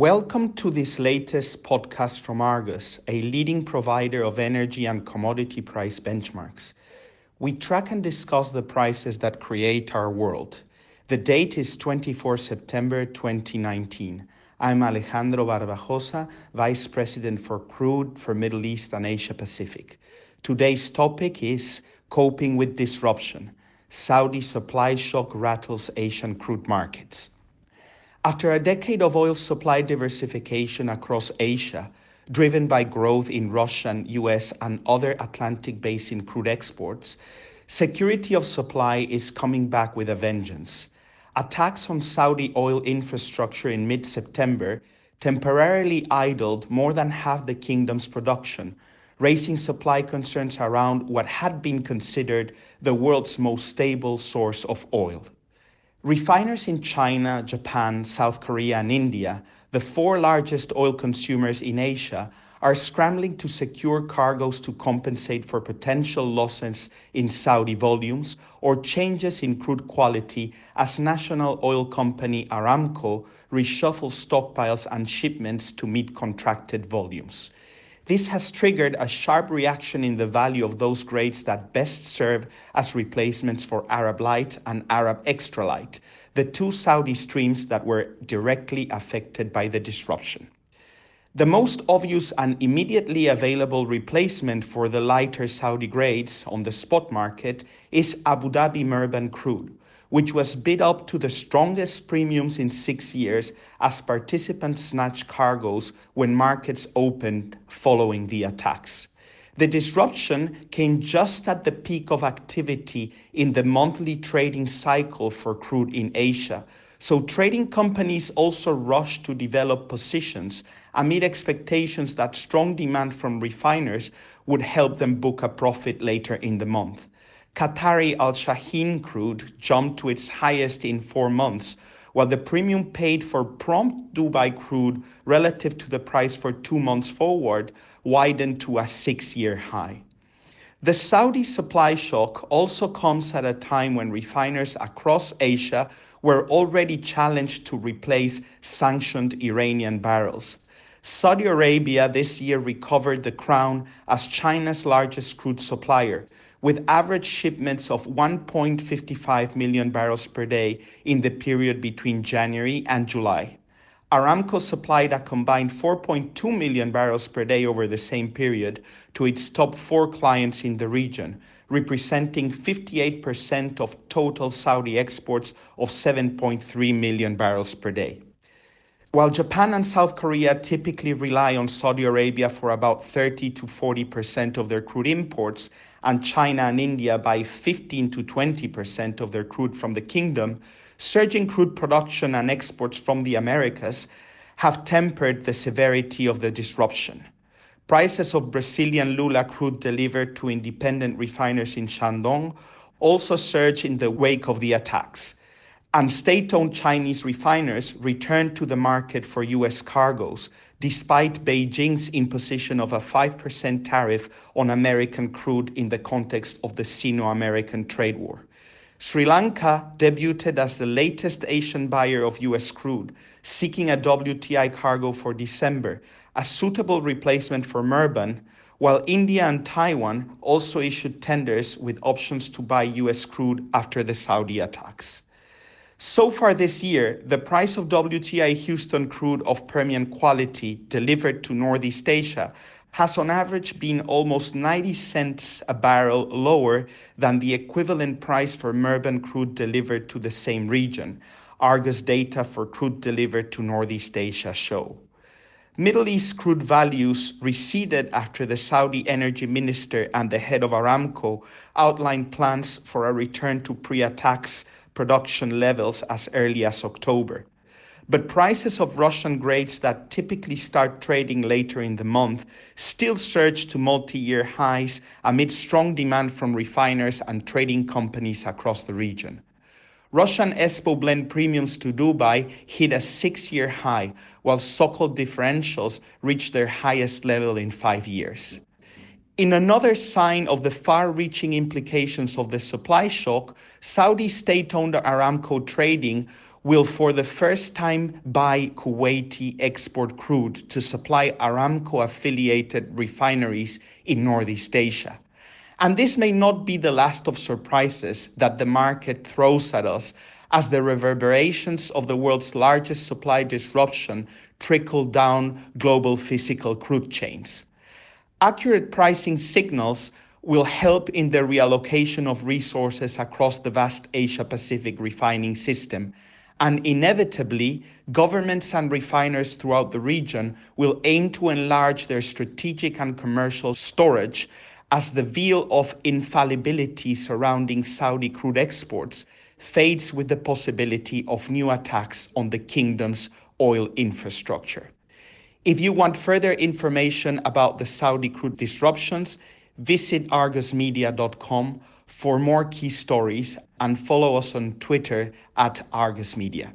Welcome to this latest podcast from Argus, a leading provider of energy and commodity price benchmarks. We track and discuss the prices that create our world. The date is 24 September 2019. I'm Alejandro Barbajosa, Vice President for Crude for Middle East and Asia Pacific. Today's topic is coping with disruption. Saudi supply shock rattles Asian crude markets. After a decade of oil supply diversification across Asia, driven by growth in Russian, US, and other Atlantic basin crude exports, security of supply is coming back with a vengeance. Attacks on Saudi oil infrastructure in mid September temporarily idled more than half the kingdom's production, raising supply concerns around what had been considered the world's most stable source of oil. Refiners in China, Japan, South Korea, and India, the four largest oil consumers in Asia, are scrambling to secure cargoes to compensate for potential losses in Saudi volumes or changes in crude quality as national oil company Aramco reshuffles stockpiles and shipments to meet contracted volumes. This has triggered a sharp reaction in the value of those grades that best serve as replacements for Arab Light and Arab Extra Light, the two Saudi streams that were directly affected by the disruption. The most obvious and immediately available replacement for the lighter Saudi grades on the spot market is Abu Dhabi Murban crude, which was bid up to the strongest premiums in six years as participants snatched cargoes when markets opened following the attacks. The disruption came just at the peak of activity in the monthly trading cycle for crude in Asia. So, trading companies also rushed to develop positions amid expectations that strong demand from refiners would help them book a profit later in the month. Qatari Al Shaheen crude jumped to its highest in four months, while the premium paid for prompt Dubai crude relative to the price for two months forward widened to a six year high. The Saudi supply shock also comes at a time when refiners across Asia were already challenged to replace sanctioned Iranian barrels. Saudi Arabia this year recovered the crown as China's largest crude supplier, with average shipments of 1.55 million barrels per day in the period between January and July. Aramco supplied a combined 4.2 million barrels per day over the same period to its top four clients in the region, representing 58% of total Saudi exports of 7.3 million barrels per day. While Japan and South Korea typically rely on Saudi Arabia for about 30 to 40% of their crude imports, and China and India by 15 to 20% of their crude from the kingdom, surging crude production and exports from the Americas have tempered the severity of the disruption. Prices of Brazilian Lula crude delivered to independent refiners in Shandong also surged in the wake of the attacks and state owned Chinese refiners returned to the market for US cargoes, despite Beijing's imposition of a 5% tariff on American crude in the context of the Sino American trade war. Sri Lanka debuted as the latest Asian buyer of US crude, seeking a WTI cargo for December, a suitable replacement for Murban, while India and Taiwan also issued tenders with options to buy US crude after the Saudi attacks. So far this year, the price of WTI Houston crude of Permian quality delivered to Northeast Asia has on average been almost 90 cents a barrel lower than the equivalent price for Murban crude delivered to the same region. Argus data for crude delivered to Northeast Asia show. Middle East crude values receded after the Saudi energy minister and the head of Aramco outlined plans for a return to pre attacks production levels as early as October. But prices of Russian grades that typically start trading later in the month still surge to multi year highs amid strong demand from refiners and trading companies across the region. Russian ESPO blend premiums to Dubai hit a six year high, while Sokol differentials reached their highest level in five years. In another sign of the far reaching implications of the supply shock, Saudi state owned Aramco Trading will for the first time buy Kuwaiti export crude to supply Aramco affiliated refineries in Northeast Asia. And this may not be the last of surprises that the market throws at us as the reverberations of the world's largest supply disruption trickle down global physical crude chains. Accurate pricing signals will help in the reallocation of resources across the vast Asia Pacific refining system and inevitably, governments and refiners throughout the region will aim to enlarge their strategic and commercial storage as the veil of infallibility surrounding Saudi crude exports fades with the possibility of new attacks on the kingdom's oil infrastructure. If you want further information about the Saudi crude disruptions, visit argusmedia.com for more key stories and follow us on Twitter at Argus Media.